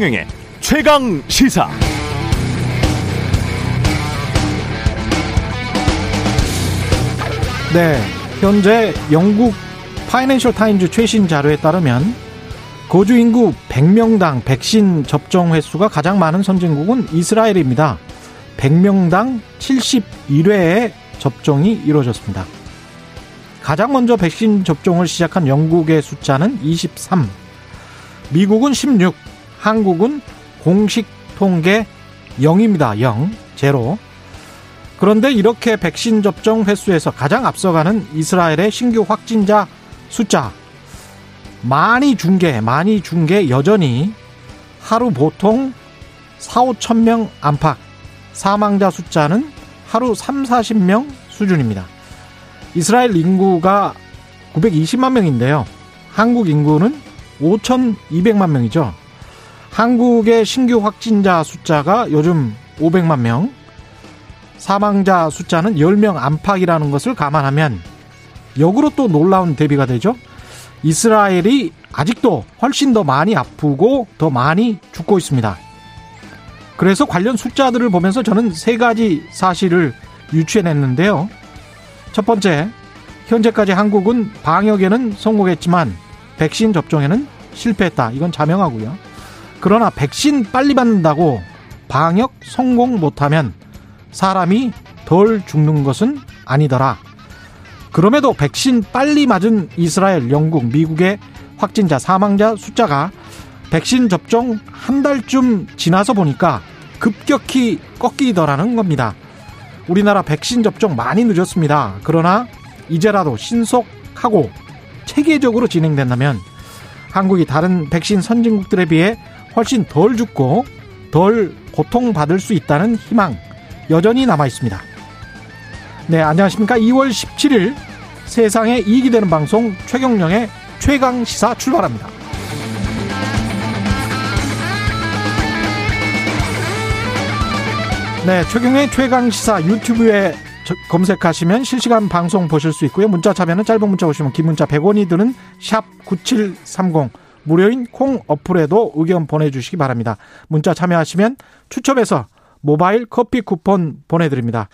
최경영의 최강 시사. 네, 현재 영국 파이낸셜 타임즈 최신 자료에 따르면 거주 인구 100명당 백신 접종 횟수가 가장 많은 선진국은 이스라엘입니다. 100명당 71회의 접종이 이루어졌습니다. 가장 먼저 백신 접종을 시작한 영국의 숫자는 23, 미국은 16, 한국은 공식 통계 0입니다. 0, 제로. 그런데 이렇게 백신 접종 횟수에서 가장 앞서가는 이스라엘의 신규 확진자 숫자 많이 중계, 많이 중계 여전히 하루 보통 4, 5천 명 안팎 사망자 숫자는 하루 3, 40명 수준입니다. 이스라엘 인구가 920만 명인데요. 한국 인구는 5,200만 명이죠. 한국의 신규 확진자 숫자가 요즘 500만 명, 사망자 숫자는 10명 안팎이라는 것을 감안하면 역으로 또 놀라운 대비가 되죠. 이스라엘이 아직도 훨씬 더 많이 아프고 더 많이 죽고 있습니다. 그래서 관련 숫자들을 보면서 저는 세 가지 사실을 유추해냈는데요. 첫 번째, 현재까지 한국은 방역에는 성공했지만 백신 접종에는 실패했다. 이건 자명하고요. 그러나 백신 빨리 받는다고 방역 성공 못하면 사람이 덜 죽는 것은 아니더라. 그럼에도 백신 빨리 맞은 이스라엘, 영국, 미국의 확진자, 사망자 숫자가 백신 접종 한 달쯤 지나서 보니까 급격히 꺾이더라는 겁니다. 우리나라 백신 접종 많이 늦었습니다. 그러나 이제라도 신속하고 체계적으로 진행된다면 한국이 다른 백신 선진국들에 비해 훨씬 덜 죽고 덜 고통받을 수 있다는 희망 여전히 남아 있습니다. 네, 안녕하십니까. 2월 17일 세상에 이익이 되는 방송 최경령의 최강 시사 출발합니다. 네, 최경의 최강 시사 유튜브에 검색하시면 실시간 방송 보실 수 있고요. 문자 참여는 짧은 문자 오시면 긴 문자 100원이 드는 샵 9730 무료인 콩 어플에도 의견 보내주시기 바랍니다. 문자 참여하시면 추첨해서 모바일 커피 쿠폰 보내드립니다.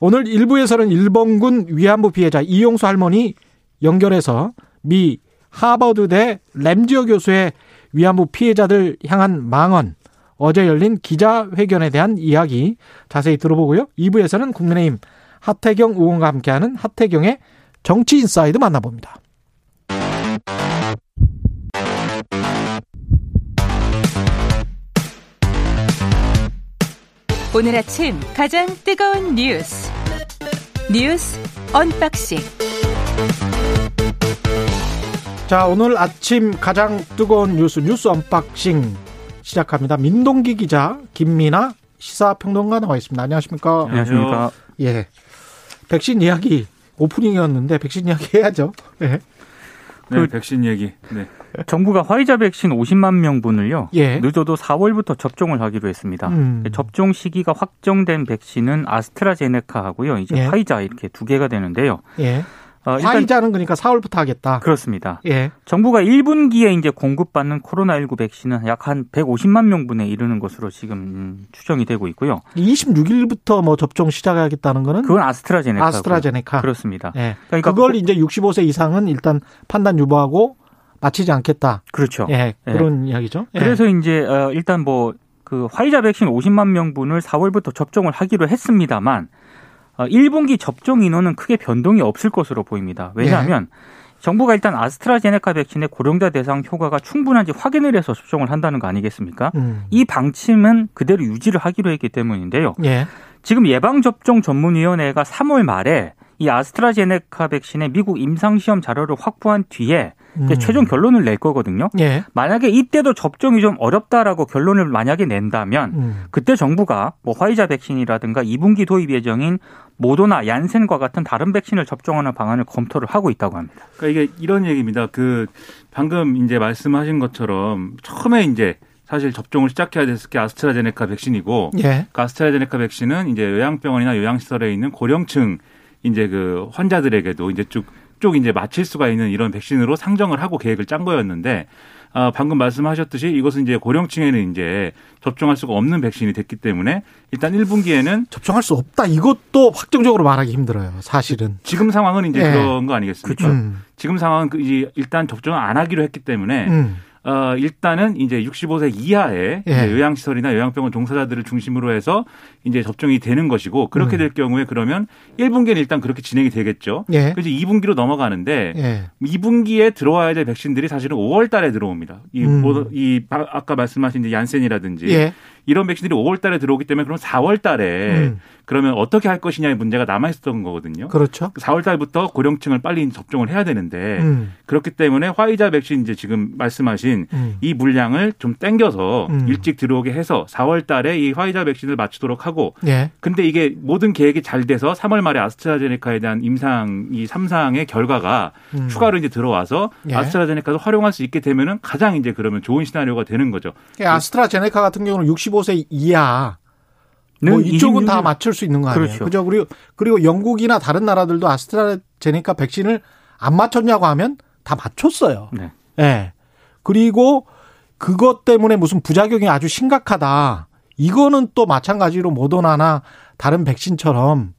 오늘 1부에서는 일본군 위안부 피해자 이용수 할머니 연결해서 미 하버드대 램지어 교수의 위안부 피해자들 향한 망언 어제 열린 기자회견에 대한 이야기 자세히 들어보고요. 2부에서는 국민의힘 하태경 의원과 함께하는 하태경의 정치 inside 만나봅니다. 오늘 아침 가장 뜨거운 뉴스 뉴스 unboxing 자 오늘 아침 가장 뜨거운 뉴스 뉴스 unboxing 시작합니다. 민동기 기자 김민아 시사평론가 나와 있습니다. 안녕하십니까? 안녕하십니까? 예. 백신 이야기 오프닝이었는데 백신 이야기 해야죠. 예. 네, 그 백신 얘기. 네. 정부가 화이자 백신 50만 명분을요. 예. 늦어도 4월부터 접종을 하기로 했습니다. 음. 접종 시기가 확정된 백신은 아스트라제네카하고요. 이제 예. 화이자 이렇게 두 개가 되는데요. 예. 어, 화이자는 그러니까 4월부터 하겠다. 그렇습니다. 예. 정부가 1분기에 이제 공급받는 코로나19 백신은 약 한 150만 명분에 이르는 것으로 지금 음, 추정이 되고 있고요. 26일부터 뭐 접종 시작하겠다는 거는 그건 아스트라제네카. 아스트라제네카. 그렇습니다. 예. 그러니까 그걸 코- 이제 65세 이상은 일단 판단 유보하고 마치지 않겠다. 그렇죠. 예. 그런 이야기죠. 예. 그래서 이제 어, 일단 뭐 그 화이자 백신 50만 명분을 4월부터 접종을 하기로 했습니다만 어, 1분기 접종 인원은 크게 변동이 없을 것으로 보입니다. 왜냐하면 정부가 일단 아스트라제네카 백신의 고령자 대상 효과가 충분한지 확인을 해서 접종을 한다는 거 아니겠습니까? 음. 이 방침은 그대로 유지를 하기로 했기 때문인데요. 예. 지금 예방접종 전문위원회가 3월 말에 이 아스트라제네카 백신의 미국 임상시험 자료를 확보한 뒤에 이제 음. 최종 결론을 낼 거거든요. 예. 만약에 이때도 접종이 좀 어렵다라고 결론을 만약에 낸다면 음. 그때 정부가 뭐 화이자 백신이라든가 2분기 도입 예정인 모더나 얀센과 같은 다른 백신을 접종하는 방안을 검토를 하고 있다고 합니다. 그러니까 이게 이런 얘기입니다. 그 방금 이제 말씀하신 것처럼 처음에 이제 사실 접종을 시작해야 됐을 게 아스트라제네카 백신이고 예. 그 아스트라제네카 백신은 이제 요양병원이나 요양시설에 있는 고령층 이제 그 환자들에게도 이제 쭉 쭉쭉 이제 맞힐 수가 있는 이런 백신으로 상정을 하고 계획을 짠 거였는데 아, 방금 말씀하셨듯이 이것은 이제 고령층에는 이제 접종할 수가 없는 백신이 됐기 때문에 일단 1분기에는 접종할 수 없다. 이것도 확정적으로 말하기 힘들어요. 사실은. 지금 상황은 이제 네. 그런 거 아니겠습니까? 음. 지금 상황은 그 이제 일단 접종을 안 하기로 했기 때문에 음. 어, 일단은 이제 65세 이하의 예. 요양시설이나 요양병원 종사자들을 중심으로 해서 이제 접종이 되는 것이고 그렇게 음. 될 경우에 그러면 1분기는 일단 그렇게 진행이 되겠죠. 예. 그래서 2분기로 넘어가는데 예. 2분기에 들어와야 될 백신들이 사실은 5월 달에 들어옵니다. 이, 음. 뭐, 이 아- 아까 말씀하신 이제 얀센이라든지 예. 이런 백신들이 5월 달에 들어오기 때문에 그럼 4월 달에 음. 그러면 어떻게 할 것이냐의 문제가 남아 있었던 거거든요. 그렇죠. 4월 달부터 고령층을 빨리 접종을 해야 되는데 음. 그렇기 때문에 화이자 백신 이제 지금 말씀하신 음. 이 물량을 좀 땡겨서 음. 일찍 들어오게 해서 4월 달에 이 화이자 백신을 맞추도록 하고 예. 근데 이게 모든 계획이 잘 돼서 3월 말에 아스트라제네카에 대한 임상 이 3상의 결과가 음. 추가로 이제 들어와서 예. 아스트라제네카도 활용할 수 있게 되면은 가장 이제 그러면 좋은 시나리오가 되는 거죠. 아스트라제네카 같은 경우는 65세 이하 뭐 이쪽은 다 맞출 수 있는 거 아니에요. 그렇죠. 그죠? 그리고 그리고 영국이나 다른 나라들도 아스트라제네카 백신을 안 맞췄냐고 하면 다 맞췄어요. 네. 예. 그리고 그것 때문에 무슨 부작용이 아주 심각하다. 이거는 또 마찬가지로 모더나나 다른 백신처럼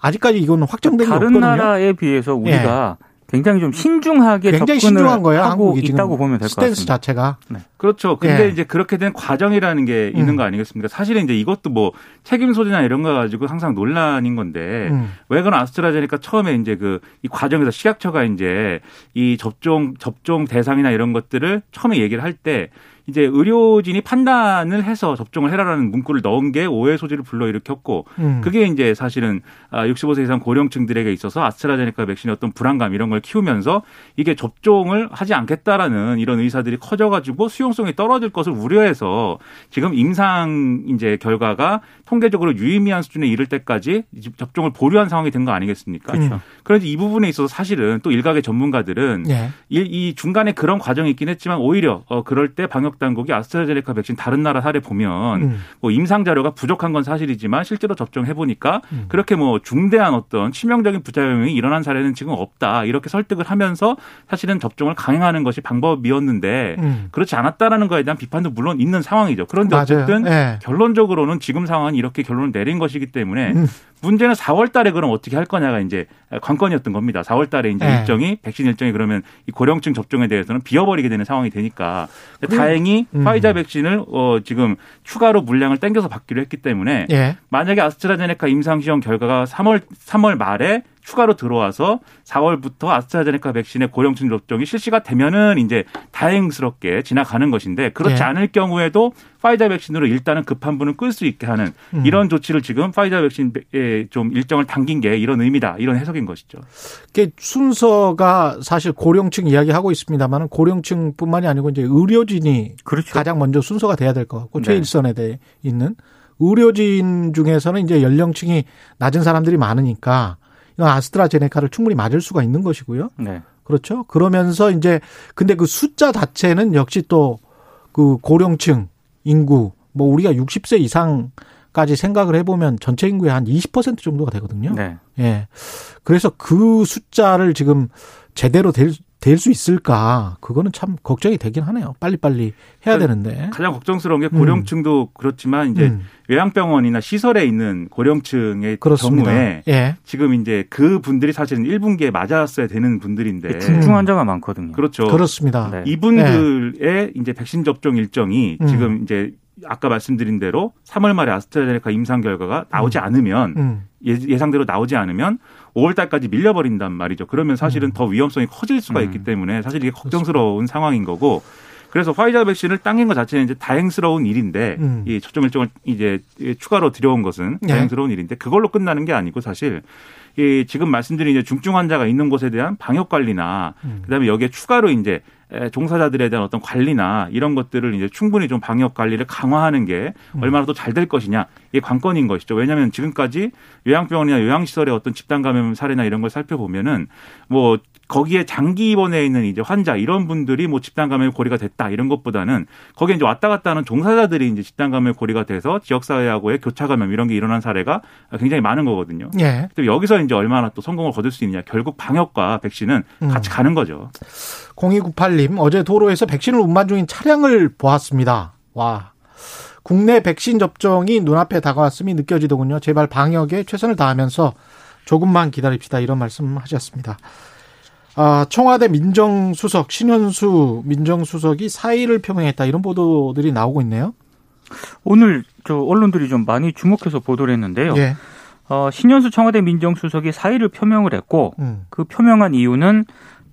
아직까지 이거는 확정된 게 다른 없거든요. 예. 나라에 비해서 우리가 굉장히 좀 신중하게 굉장히 접근을 신중한 거예요. 하고 한국이 지금 있다고 보면 될것 스탠스 같습니다. 자체가. 그렇죠. 근데 예. 이제 그렇게 된 과정이라는 게 있는 음. 거 아니겠습니까? 사실은 이제 이것도 뭐 책임 소재나 이런 거 가지고 항상 논란인 건데 음. 왜 그런 아스트라제네카 처음에 이제 그 이 과정에서 식약처가 이제 이 접종 접종 대상이나 이런 것들을 처음에 얘기를 할때 이제 의료진이 판단을 해서 접종을 해라라는 문구를 넣은 게 오해 소지를 불러일으켰고 음. 그게 이제 사실은 아, 65세 이상 고령층들에게 있어서 아스트라제네카 백신의 어떤 불안감 이런 걸 키우면서 이게 접종을 하지 않겠다라는 이런 의사들이 커져가지고 수용성이 떨어질 것을 우려해서 지금 임상 이제 결과가 통계적으로 유의미한 수준에 이를 때까지 접종을 보류한 상황이 된 거 아니겠습니까? 그렇죠. 그런데 이 부분에 있어서 사실은 또 일각의 전문가들은 예. 이, 이 중간에 그런 과정이 있긴 했지만 오히려 어 그럴 때 방역 당국이 아스트라제네카 백신 다른 나라 사례 보면 음. 뭐 임상 자료가 부족한 건 사실이지만 실제로 접종해 보니까 음. 그렇게 뭐 중대한 어떤 치명적인 부작용이 일어난 사례는 지금 없다 이렇게 설득을 하면서 사실은 접종을 강행하는 것이 방법이었는데 음. 그렇지 않았다라는 거에 대한 비판도 물론 있는 상황이죠. 그런데 맞아요. 어쨌든 예. 결론적으로는 지금 상황은 이렇게 결론을 내린 것이기 때문에 음. 문제는 4월 달에 그럼 어떻게 할 거냐가 이제 관건이었던 겁니다. 4월 달에 이제 네. 일정이 백신 일정이 그러면 이 고령층 접종에 대해서는 비어버리게 되는 상황이 되니까 다행히 음. 파이자 백신을 어 지금 추가로 물량을 땡겨서 받기로 했기 때문에 예. 만약에 아스트라제네카 임상 시험 결과가 3월 3월 말에 추가로 들어와서 4월부터 아스트라제네카 백신의 고령층 접종이 실시가 되면은 이제 다행스럽게 지나가는 것인데 그렇지 예. 않을 경우에도 파이자 백신으로 일단은 급한 분을 끌 수 있게 하는 음. 이런 조치를 지금 파이자 백신에 좀 일정을 당긴 게 이런 의미다 이런 해석인 것이죠. 그 순서가 사실 고령층 이야기하고 있습니다만 고령층뿐만이 아니고 이제 의료진이 그렇죠. 가장 먼저 순서가 돼야 될 것 같고 네. 최일선에 돼 있는 의료진 중에서는 이제 연령층이 낮은 사람들이 많으니까 이건 아스트라제네카를 충분히 맞을 수가 있는 것이고요. 네. 그렇죠. 그러면서 이제 근데 그 숫자 자체는 역시 또 그 고령층 인구 뭐 우리가 60세 이상 까지 생각을 해보면 전체 인구의 한 20% 정도가 되거든요. 네. 예. 그래서 그 숫자를 지금 제대로 될, 될 수 있을까? 그거는 참 걱정이 되긴 하네요. 빨리빨리 해야 되는데. 가장 걱정스러운 게 고령층도 그렇지만 이제 음, 요양병원이나 시설에 있는 고령층의 그렇습니다. 경우에 예. 지금 이제 그 분들이 사실은 1분기에 맞았어야 되는 분들인데 중증 환자가 많거든요. 그렇죠. 그렇습니다. 네. 이분들의 이제 백신 접종 일정이 음. 지금 이제 아까 말씀드린 대로 3월 말에 아스트라제네카 임상 결과가 나오지 않으면 음. 예- 예상대로 나오지 않으면 5월 달까지 밀려버린단 말이죠. 그러면 사실은 더 위험성이 커질 수가 음. 있기 때문에 사실 이게 걱정스러운 상황인 거고 그래서 화이자 백신을 당긴 것 자체는 이제 다행스러운 일인데 음. 이 접종 일정을 이제 추가로 들여온 것은 네. 다행스러운 일인데 그걸로 끝나는 게 아니고 사실 이 지금 말씀드린 이제 중증 환자가 있는 곳에 대한 방역 관리나 음. 그다음에 여기에 추가로 이제 종사자들에 대한 어떤 관리나 이런 것들을 이제 충분히 좀 방역 관리를 강화하는 게 음. 얼마나 또잘될 것이냐 이게 관건인 것이죠. 왜냐하면 지금까지 요양병원이나 요양시설의 어떤 집단 감염 사례나 이런 걸 살펴보면은 뭐 거기에 장기 입원해 있는 이제 환자 이런 분들이 뭐 집단 감염 고리가 됐다 이런 것보다는 거기에 이제 왔다 갔다 하는 종사자들이 이제 집단 감염 고리가 돼서 지역 사회하고의 교차 감염 이런 게 일어난 사례가 굉장히 많은 거거든요. 예. 여기서 이제 얼마나 또 성공을 거둘 수 있느냐. 결국 방역과 백신은 음. 같이 가는 거죠. 0298님, 어제 도로에서 백신을 운반 중인 차량을 보았습니다. 와. 국내 백신 접종이 눈앞에 다가왔음이 느껴지더군요. 제발 방역에 최선을 다하면서 조금만 기다립시다. 이런 말씀 하셨습니다. 아, 청와대 민정수석, 신현수 민정수석이 사의를 표명했다. 이런 보도들이 나오고 있네요. 오늘 저 언론들이 좀 많이 주목해서 보도를 했는데요. 예. 어, 신현수 청와대 민정수석이 사의를 표명을 했고 음. 그 표명한 이유는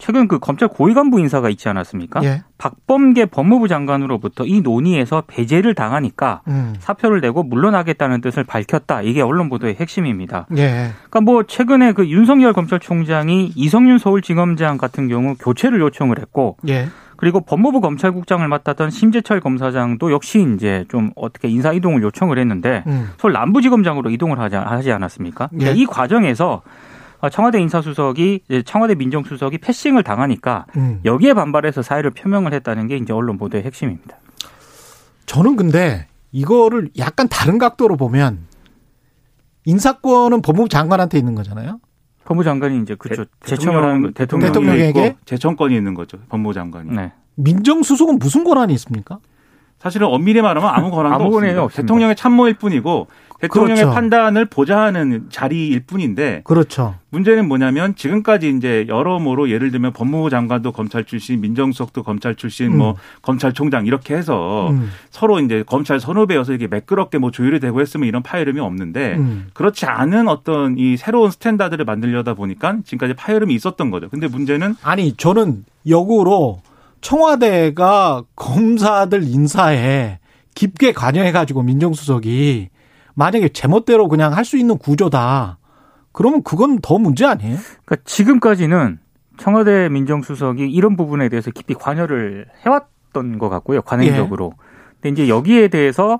최근 그 검찰 고위 간부 인사가 있지 않았습니까? 예. 박범계 법무부 장관으로부터 이 논의에서 배제를 당하니까 음. 사표를 내고 물러나겠다는 뜻을 밝혔다. 이게 언론 보도의 핵심입니다. 예. 그러니까 뭐 최근에 그 윤석열 검찰총장이 이성윤 서울지검장 같은 경우 교체를 요청을 했고 예. 그리고 법무부 검찰국장을 맡았던 심재철 검사장도 역시 이제 좀 어떻게 인사 이동을 요청을 했는데 음. 서울 남부지검장으로 이동을 하지, 하지 않았습니까? 예. 그러니까 이 과정에서 청와대 인사수석이 청와대 민정수석이 패싱을 당하니까 음. 여기에 반발해서 사의를 표명을 했다는 게 이제 언론 보도의 핵심입니다. 저는 근데 이거를 약간 다른 각도로 보면 인사권은 법무부 장관한테 있는 거잖아요. 법무부 장관이 이제 대- 제청을 하는 거 대통령 대통령에게? 있고 재청권이 있는 거죠. 법무부 장관이. 네. 민정수석은 무슨 권한이 있습니까? 사실은 엄밀히 말하면 아무 권한도 아무 없습니다. 없습니다. 대통령의 참모일 뿐이고 대통령의 그렇죠. 판단을 보좌하는 자리일 뿐인데 그렇죠. 문제는 뭐냐면 지금까지 이제 여러모로 예를 들면 법무부 장관도 검찰 출신, 민정수석도 검찰 출신, 뭐 검찰총장 이렇게 해서 음. 서로 이제 검찰 선후배여서 이게 매끄럽게 뭐 조율이 되고 했으면 이런 파열음이 없는데 음. 그렇지 않은 어떤 이 새로운 스탠다드를 만들려다 보니까 지금까지 파열음이 있었던 거죠. 근데 문제는 아니 저는 역으로 청와대가 검사들 인사에 깊게 관여해가지고 민정수석이 만약에 제멋대로 그냥 할 수 있는 구조다. 그러면 그건 더 문제 아니에요? 그러니까 지금까지는 청와대 민정수석이 이런 부분에 대해서 깊이 관여를 해왔던 것 같고요, 관행적으로. 예. 근데 이제 여기에 대해서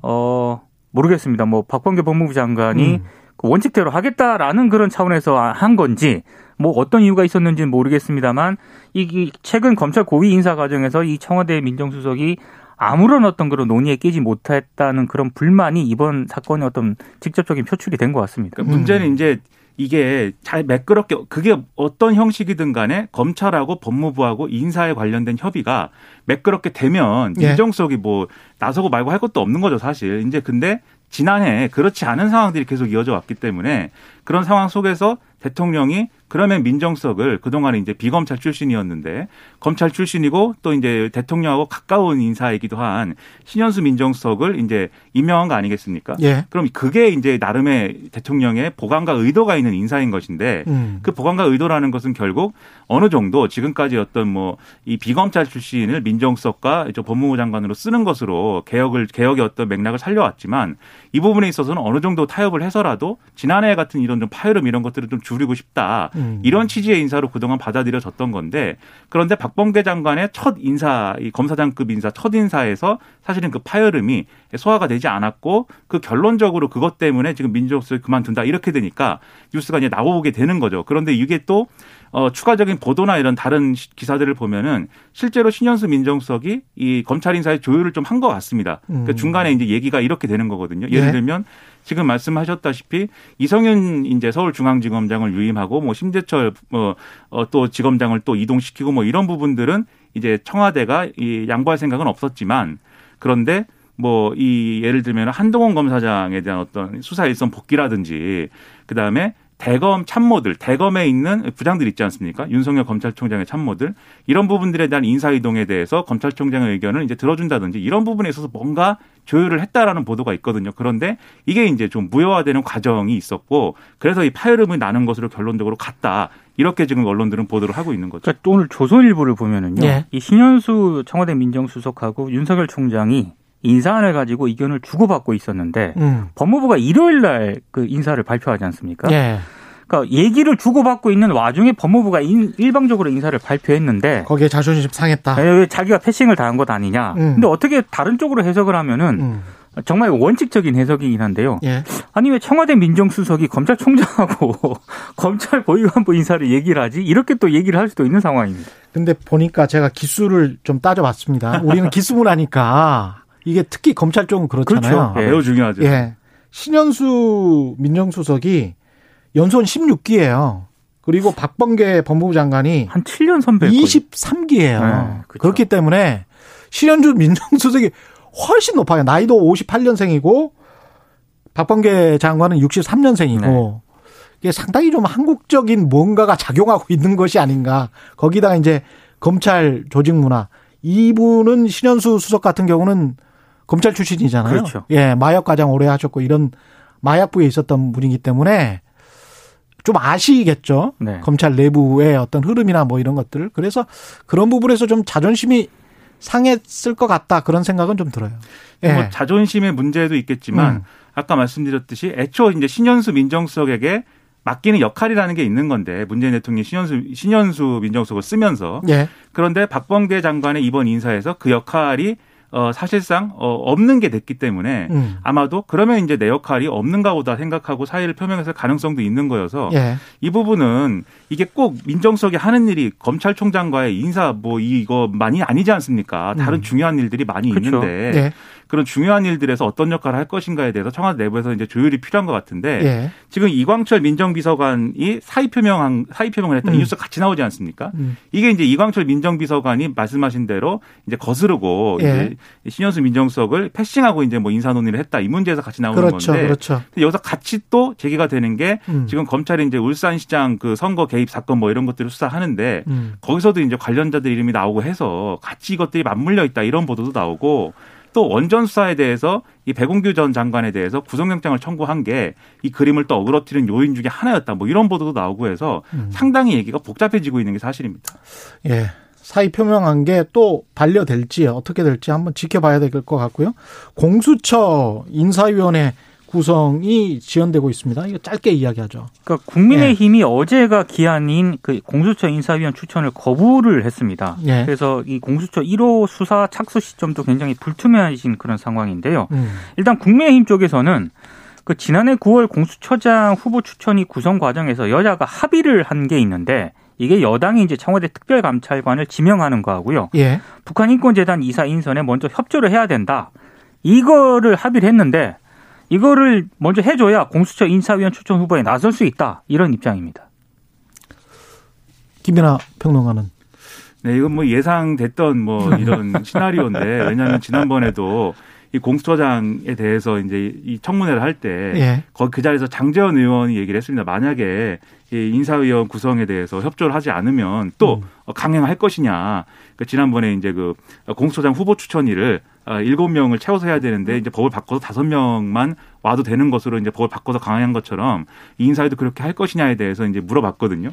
어 모르겠습니다. 뭐 박범계 법무부 장관이 음. 그 원칙대로 하겠다라는 그런 차원에서 한 건지 뭐 어떤 이유가 있었는지는 모르겠습니다만 이 최근 검찰 고위 인사 과정에서 이 청와대 민정수석이 아무런 어떤 그런 논의에 끼지 못했다는 그런 불만이 이번 사건의 어떤 직접적인 표출이 된 것 같습니다. 그러니까 문제는 이제 이게 잘 매끄럽게 그게 어떤 형식이든 간에 검찰하고 법무부하고 인사에 관련된 협의가 매끄럽게 되면 예. 민정수석이 뭐 나서고 말고 할 것도 없는 거죠 사실. 이제 근데 지난해 그렇지 않은 상황들이 계속 이어져 왔기 때문에 그런 상황 속에서 대통령이 그러면 민정수석을 그동안에 이제 비검찰 출신이었는데 검찰 출신이고 또 이제 대통령하고 가까운 인사이기도 한 신현수 민정수석을 이제 임명한 거 아니겠습니까? 예. 그럼 그게 이제 나름의 대통령의 보관과 의도가 있는 인사인 것인데 음. 그 보관과 의도라는 것은 결국 어느 정도 지금까지 어떤 뭐 이 비검찰 출신을 민정수석과 이제 법무부 장관으로 쓰는 것으로 개혁을 개혁의 어떤 맥락을 살려왔지만 이 부분에 있어서는 어느 정도 타협을 해서라도 지난해 같은 이런 좀 파열음 이런 것들을 좀 줄이고 싶다 음. 이런 취지의 인사로 그동안 받아들여졌던 건데 그런데 박범계 장관의 첫 인사 이 검사장급 인사 첫 인사에서 사실은 그 파열음이 소화가 되지 않았고 그 결론적으로 그것 때문에 지금 민주수석이 그만둔다 이렇게 되니까 뉴스가 이제 나오게 되는 거죠. 그런데 이게 또 어, 추가적인 보도나 이런 다른 시- 기사들을 보면은 실제로 신현수 민정수석이 이 검찰 인사의 조율을 좀 한 것 같습니다. 그러니까 음. 중간에 이제 얘기가 이렇게 되는 거거든요. 예를 예. 들면 지금 말씀하셨다시피 이성윤 이제 서울중앙지검장을 유임하고 뭐 심재철 뭐또 지검장을 또 이동시키고 뭐 이런 부분들은 이제 청와대가 이 양보할 생각은 없었지만 그런데 뭐 이 예를 들면 한동훈 검사장에 대한 어떤 수사 일선 복귀라든지 그다음에 대검 참모들, 대검에 있는 부장들 있지 않습니까? 윤석열 검찰총장의 참모들 이런 부분들에 대한 인사 이동에 대해서 검찰총장의 의견을 이제 들어준다든지 이런 부분에 있어서 뭔가 조율을 했다라는 보도가 있거든요. 그런데 이게 이제 좀 무효화되는 과정이 있었고 그래서 이 파열음이 나는 것으로 결론적으로 갔다. 이렇게 지금 언론들은 보도를 하고 있는 거죠. 그러니까 또 오늘 조선일보를 보면은요. 예. 이 신현수 청와대 민정수석하고 윤석열 총장이 인사안을 가지고 의견을 주고받고 있었는데 음. 법무부가 일요일 날 그 인사를 발표하지 않습니까? 예. 그러니까 얘기를 주고받고 있는 와중에 법무부가 인, 일방적으로 인사를 발표했는데 거기에 자존심 상했다. 왜 자기가 패싱을 당한 것 아니냐. 음. 근데 어떻게 다른 쪽으로 해석을 하면은 음. 정말 원칙적인 해석이긴 한데요. 예. 아니 왜 청와대 민정수석이 검찰총장하고 검찰 보위관부 인사를 얘기를 하지? 이렇게 또 얘기를 할 수도 있는 상황입니다. 근데 보니까 제가 기수를 좀 따져봤습니다. 우리는 기수문하니까 이게 특히 검찰 쪽은 그렇잖아요. 그렇죠. 예. 매우 중요하죠. 예. 신현수 민정수석이 연소원 16기예요. 그리고 박범계 법무부 장관이 한 7년 선배. 23기예요. 네, 그렇죠. 그렇기 때문에 신현주 민정수석이 훨씬 높아요. 나이도 58년생이고 박범계 장관은 63년생이고 네. 이게 상당히 좀 한국적인 뭔가가 작용하고 있는 것이 아닌가. 거기다가 이제 검찰 조직 문화. 이분은 신현수 수석 같은 경우는 검찰 출신이잖아요. 그렇죠. 예, 마약 과장 오래 하셨고 이런 마약부에 있었던 분이기 때문에 좀 아시겠죠. 네. 검찰 내부의 어떤 흐름이나 뭐 이런 것들. 그래서 그런 부분에서 좀 자존심이 상했을 것 같다 그런 생각은 좀 들어요. 예. 뭐 자존심의 문제도 있겠지만 음. 아까 말씀드렸듯이 애초 이제 신현수 민정수석에게 맡기는 역할이라는 게 있는 건데 문재인 대통령이 신현수 신현수 민정수석을 쓰면서 예. 그런데 박범계 장관의 이번 인사에서 그 역할이 어 사실상 어 없는 게 됐기 때문에 음. 아마도 그러면 이제 내 역할이 없는가 보다 생각하고 사의를 표명했을 가능성도 있는 거여서 예. 이 부분은 이게 꼭 민정수석이 하는 일이 검찰총장과의 인사 뭐 이거 많이 아니지 않습니까? 다른 음. 중요한 일들이 많이 그렇죠. 있는데 예. 그런 중요한 일들에서 어떤 역할을 할 것인가에 대해서 청와대 내부에서 이제 조율이 필요한 것 같은데 예. 지금 이광철 민정비서관이 사의 표명한 사의 표명을 했다 음. 이 뉴스 같이 나오지 않습니까? 음. 이게 이제 이광철 민정비서관이 말씀하신 대로 이제 거스르고 예. 이제 신현수 민정수석을 패싱하고 이제 뭐 인사 논의를 했다 이 문제에서 같이 나오는 그렇죠. 건데 그렇죠. 근데 여기서 같이 또 제기가 되는 게 음. 지금 검찰이 이제 울산시장 그 선거 개입 사건 뭐 이런 것들을 수사하는데 음. 거기서도 이제 관련자들 이름이 나오고 해서 같이 이것들이 맞물려 있다 이런 보도도 나오고 또 원전 수사에 대해서 이 백운규 전 장관에 대해서 구속영장을 청구한 게 이 그림을 또 어그러뜨리는 요인 중에 하나였다 뭐 이런 보도도 나오고 해서 음. 상당히 얘기가 복잡해지고 있는 게 사실입니다. 예. 사의 표명한 게 또 반려될지 어떻게 될지 한번 지켜봐야 될 것 같고요. 공수처 인사위원회 구성이 지연되고 있습니다. 이거 짧게 이야기하죠. 그러니까 국민의힘이 어제가 기한인 그 공수처 인사위원 추천을 거부를 했습니다. 예. 그래서 이 공수처 1호 수사 착수 시점도 굉장히 불투명해진 그런 상황인데요. 음. 일단 국민의힘 쪽에서는 그 지난해 9월 공수처장 후보 추천이 구성 과정에서 여야가 합의를 한 게 있는데 이게 여당이 이제 청와대 특별감찰관을 지명하는 거하고요. 예. 북한 인권재단 이사 인선에 먼저 협조를 해야 된다. 이거를 합의를 했는데 이거를 먼저 해줘야 공수처 인사위원 추천 후보에 나설 수 있다. 이런 입장입니다. 김연아 평론가는 네, 이건 뭐 예상됐던 뭐 이런 시나리오인데 왜냐하면 지난번에도 이 공수처장에 대해서 이제 이 청문회를 할때 예. 거기 그 자리에서 장재원 의원이 얘기를 했습니다. 만약에 이 인사위원 구성에 대해서 협조를 하지 않으면 또 음. 강행할 것이냐. 그 지난번에 이제 그 공수처장 후보 추천일을 아, 일곱 명을 채워서 해야 되는데 이제 법을 바꿔서 다섯 명만 와도 되는 것으로 이제 법을 바꿔서 강행한 것처럼 이 인사위도 그렇게 할 것이냐에 대해서 이제 물어봤거든요.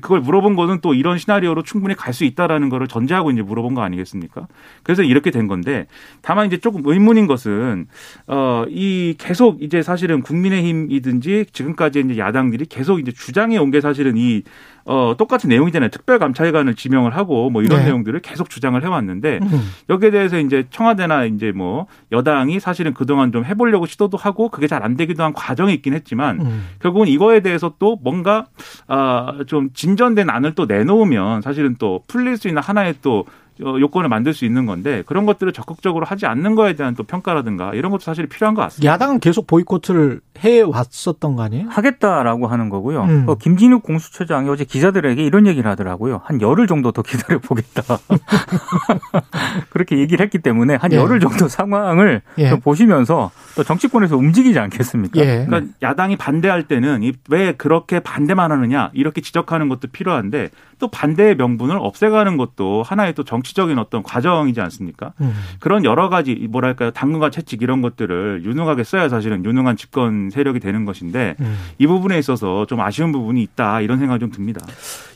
그걸 물어본 거는 또 이런 시나리오로 충분히 갈 수 있다라는 거를 전제하고 이제 물어본 거 아니겠습니까? 그래서 이렇게 된 건데 다만 이제 조금 의문인 것은 어 이 계속 이제 사실은 국민의힘이든지 지금까지 이제 야당들이 계속 이제 주장해 온 게 사실은 이 어, 똑같은 내용이잖아요. 특별감찰관을 지명을 하고 뭐 이런 네. 내용들을 계속 주장을 해왔는데 음. 여기에 대해서 이제 청와대나 이제 뭐 여당이 사실은 그동안 좀 해보려고 시도도 하고 그게 잘 안 되기도 한 과정이 있긴 했지만 음. 결국은 이거에 대해서 또 뭔가 아 좀 진전된 안을 또 내놓으면 사실은 또 풀릴 수 있는 하나의 또 어, 요건을 만들 수 있는 건데 그런 것들을 적극적으로 하지 않는 거에 대한 또 평가라든가 이런 것도 사실 필요한 것 같습니다. 야당은 계속 보이콧을 해 왔었던 거 아니에요? 하겠다라고 하는 거고요. 음. 어, 김진욱 공수처장이 어제 기자들에게 이런 얘기를 하더라고요. 한 열흘 정도 더 기다려 보겠다. 그렇게 얘기를 했기 때문에 한 예. 열흘 정도 상황을 예. 좀 보시면서 또 정치권에서 움직이지 않겠습니까? 예. 그러니까 야당이 반대할 때는 이왜 그렇게 반대만 하느냐 이렇게 지적하는 것도 필요한데 또 반대의 명분을 없애가는 것도 하나의 또 정치 적인 어떤 과정이지 않습니까? 음. 그런 여러 가지 뭐랄까요 당근과 채찍 이런 것들을 유능하게 써야 사실은 유능한 집권 세력이 되는 것인데 음. 이 부분에 있어서 좀 아쉬운 부분이 있다 이런 생각이 좀 듭니다.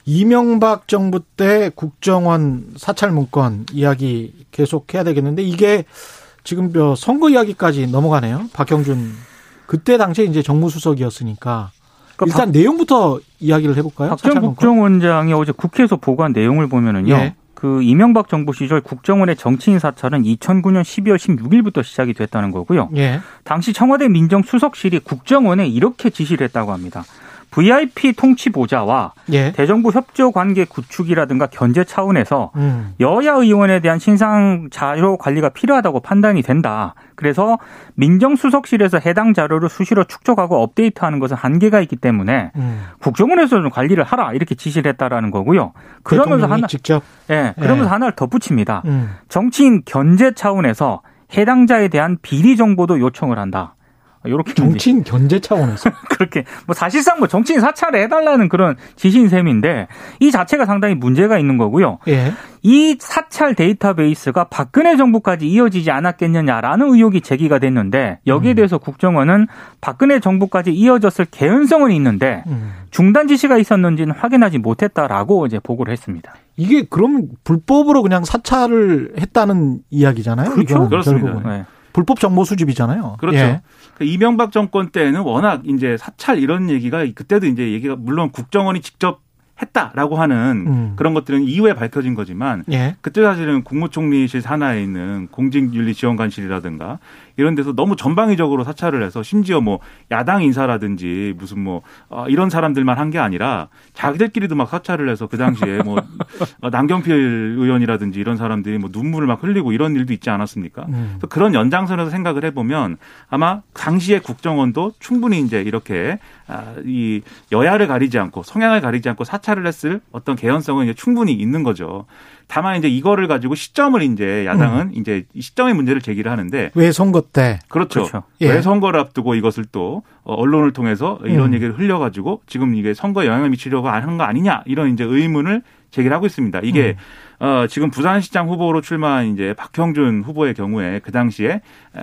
이명박 정부 때 국정원 사찰 문건 이야기 계속 해야 되겠는데 이게 지금 저 선거 이야기까지 넘어가네요. 박형준 그때 당시에 이제 정무수석이었으니까 그러니까 일단 박, 내용부터 이야기를 해볼까요? 박정 국정원장이 어제 국회에서 보고한 내용을 보면은요. 예. 그 이명박 정부 시절 국정원의 정치인 사찰은 2009년 12월 16일부터 시작이 됐다는 거고요. 예. 당시 청와대 민정수석실이 국정원에 이렇게 지시를 했다고 합니다. VIP 통치 보좌와 예. 대정부 협조 관계 구축이라든가 견제 차원에서 음. 여야 의원에 대한 신상 자료 관리가 필요하다고 판단이 된다. 그래서 민정수석실에서 해당 자료를 수시로 축적하고 업데이트하는 것은 한계가 있기 때문에 음. 국정원에서 좀 관리를 하라 이렇게 지시를 했다라는 거고요. 그러면서 하나 직접 예, 그러면서 예. 하나를 덧붙입니다. 음. 정치인 견제 차원에서 해당자에 대한 비리 정보도 요청을 한다. 이렇게 정치인 견제 차원에서 그렇게 뭐 사실상 뭐 정치인 사찰을 해달라는 그런 지시인 셈인데 이 자체가 상당히 문제가 있는 거고요. 예. 이 사찰 데이터베이스가 박근혜 정부까지 이어지지 않았겠느냐라는 의혹이 제기가 됐는데 여기에 음. 대해서 국정원은 박근혜 정부까지 이어졌을 개연성은 있는데 음. 중단 지시가 있었는지는 확인하지 못했다라고 이제 보고를 했습니다. 이게 그럼 불법으로 그냥 사찰을 했다는 이야기잖아요. 그렇죠. 그렇습니다. 네. 불법 정보 수집이잖아요. 그렇죠. 예. 그 이명박 정권 때는 워낙 이제 사찰 이런 얘기가 그때도 이제 얘기가 물론 국정원이 직접 했다라고 하는 음. 그런 것들은 이후에 밝혀진 거지만 예. 그때 사실은 국무총리실 산하에 있는 공직윤리지원관실이라든가 이런 데서 너무 전방위적으로 사찰을 해서 심지어 뭐 야당 인사라든지 무슨 뭐 어, 이런 사람들만 한 게 아니라 자기들끼리도 막 사찰을 해서 그 당시에 뭐 어, 남경필 의원이라든지 이런 사람들이 뭐 눈물을 막 흘리고 이런 일도 있지 않았습니까? 음. 그래서 그런 연장선에서 생각을 해보면 아마 당시의 국정원도 충분히 이제 이렇게 아, 이 여야를 가리지 않고 성향을 가리지 않고 사찰을 했을 어떤 개연성은 이제 충분히 있는 거죠. 다만 이제 이거를 가지고 시점을 이제 야당은 음. 이제 시점의 문제를 제기를 하는데 왜 선거 때 그렇죠. 그렇죠. 예. 왜 선거를 앞두고 이것을 또 어, 언론을 통해서 이런 음. 얘기를 흘려가지고 지금 이게 선거에 영향을 미치려고 하는 거 아니냐 이런 이제 의문을 제기를 하고 있습니다. 이게 음. 어, 지금 부산시장 후보로 출마한 이제 박형준 후보의 경우에 그 당시에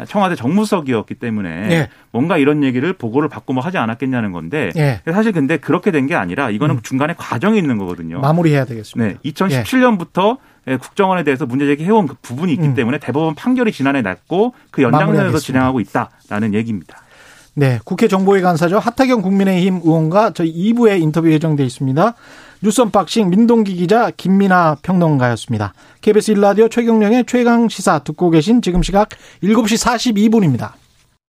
청와대 정무석이었기 때문에 예. 뭔가 이런 얘기를 보고를 받고 뭐 하지 않았겠냐는 건데 예. 사실 근데 그렇게 된 게 아니라 이거는 음. 중간에 과정이 있는 거거든요. 마무리해야 되겠습니다. 네, 2017년부터 예. 국정원에 대해서 문제 제기해온 그 부분이 있기 음. 때문에 대법원 판결이 지난해 났고 그 연장선에서 진행하고 있다라는 얘기입니다. 네, 국회 정보위 간사죠. 하태경 국민의힘 의원과 저희 2부에 인터뷰 예정돼 있습니다. 뉴스 unboxing 민동기 기자 김민아 평론가였습니다. KBS 1라디오 최경영의 최강 시사 듣고 계신 지금 시각 7시 42분입니다.